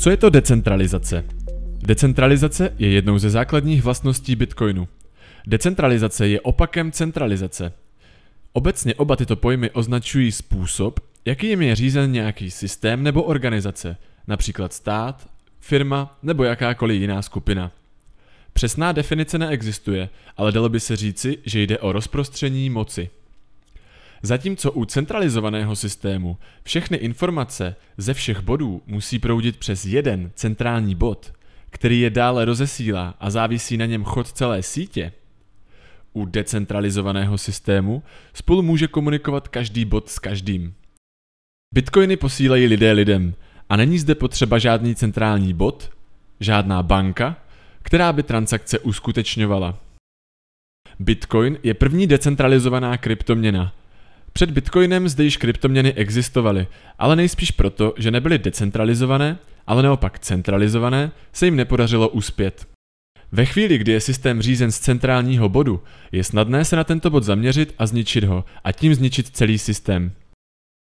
Co je to decentralizace? Decentralizace je jednou ze základních vlastností Bitcoinu. Decentralizace je opakem centralizace. Obecně oba tyto pojmy označují způsob, jakým je řízen nějaký systém nebo organizace, například stát, firma nebo jakákoliv jiná skupina. Přesná definice neexistuje, ale dalo by se říci, že jde o rozprostření moci. Zatímco u centralizovaného systému všechny informace ze všech bodů musí proudit přes jeden centrální bod, který je dále rozesílá a závisí na něm chod celé sítě, u decentralizovaného systému spolu může komunikovat každý bod s každým. Bitcoiny posílají lidé lidem a není zde potřeba žádný centrální bod, žádná banka, která by transakce uskutečňovala. Bitcoin je první decentralizovaná kryptoměna. Před Bitcoinem zde již kryptoměny existovaly, ale nejspíš proto, že nebyly decentralizované, ale naopak centralizované, se jim nepodařilo uspět. Ve chvíli, kdy je systém řízen z centrálního bodu, je snadné se na tento bod zaměřit a zničit ho a tím zničit celý systém.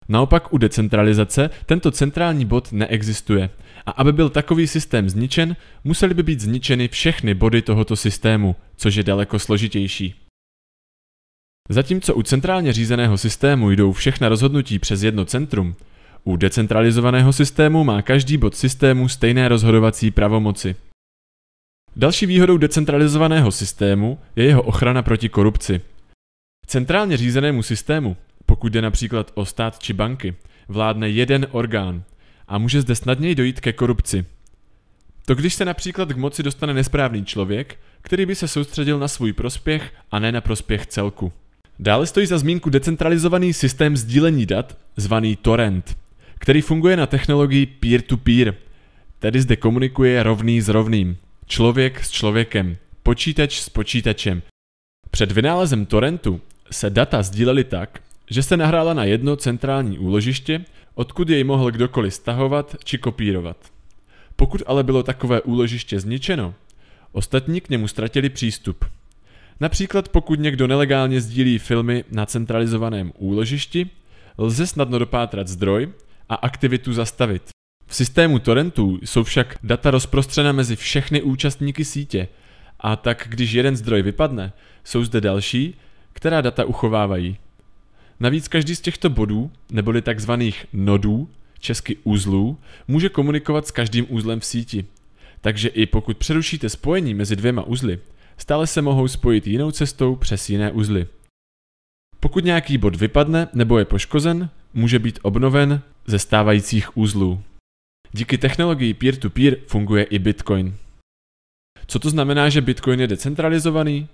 Naopak u decentralizace tento centrální bod neexistuje a aby byl takový systém zničen, musely by být zničeny všechny body tohoto systému, což je daleko složitější. Zatímco u centrálně řízeného systému jdou všechna rozhodnutí přes jedno centrum, u decentralizovaného systému má každý bod systému stejné rozhodovací pravomoci. Další výhodou decentralizovaného systému je jeho ochrana proti korupci. Centrálně řízenému systému, pokud jde například o stát či banky, vládne jeden orgán a může zde snadněji dojít ke korupci. To když se například k moci dostane nesprávný člověk, který by se soustředil na svůj prospěch a ne na prospěch celku. Dále stojí za zmínku decentralizovaný systém sdílení dat, zvaný Torrent, který funguje na technologii peer-to-peer, tedy zde komunikuje rovný s rovným. Člověk s člověkem, počítač s počítačem. Před vynálezem torrentu se data sdílely tak, že se nahrála na jedno centrální úložiště, odkud jej mohl kdokoliv stahovat či kopírovat. Pokud ale bylo takové úložiště zničeno, ostatní k němu ztratili přístup. Například pokud někdo nelegálně sdílí filmy na centralizovaném úložišti, lze snadno dopátrat zdroj a aktivitu zastavit. V systému torrentů jsou však data rozprostřena mezi všechny účastníky sítě a tak když jeden zdroj vypadne, jsou zde další, která data uchovávají. Navíc každý z těchto bodů, neboli takzvaných nodů, česky uzlů, může komunikovat s každým uzlem v síti. Takže i pokud přerušíte spojení mezi dvěma uzly, stále se mohou spojit jinou cestou přes jiné uzly. Pokud nějaký bod vypadne nebo je poškozen, může být obnoven ze stávajících uzlů. Díky technologii peer-to-peer funguje i Bitcoin. Co to znamená, že Bitcoin je decentralizovaný?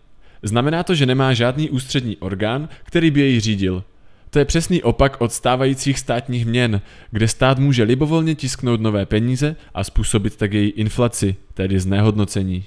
Znamená to, že nemá žádný ústřední orgán, který by jej řídil. To je přesný opak od stávajících státních měn, kde stát může libovolně tisknout nové peníze a způsobit tak její inflaci, tedy znehodnocení.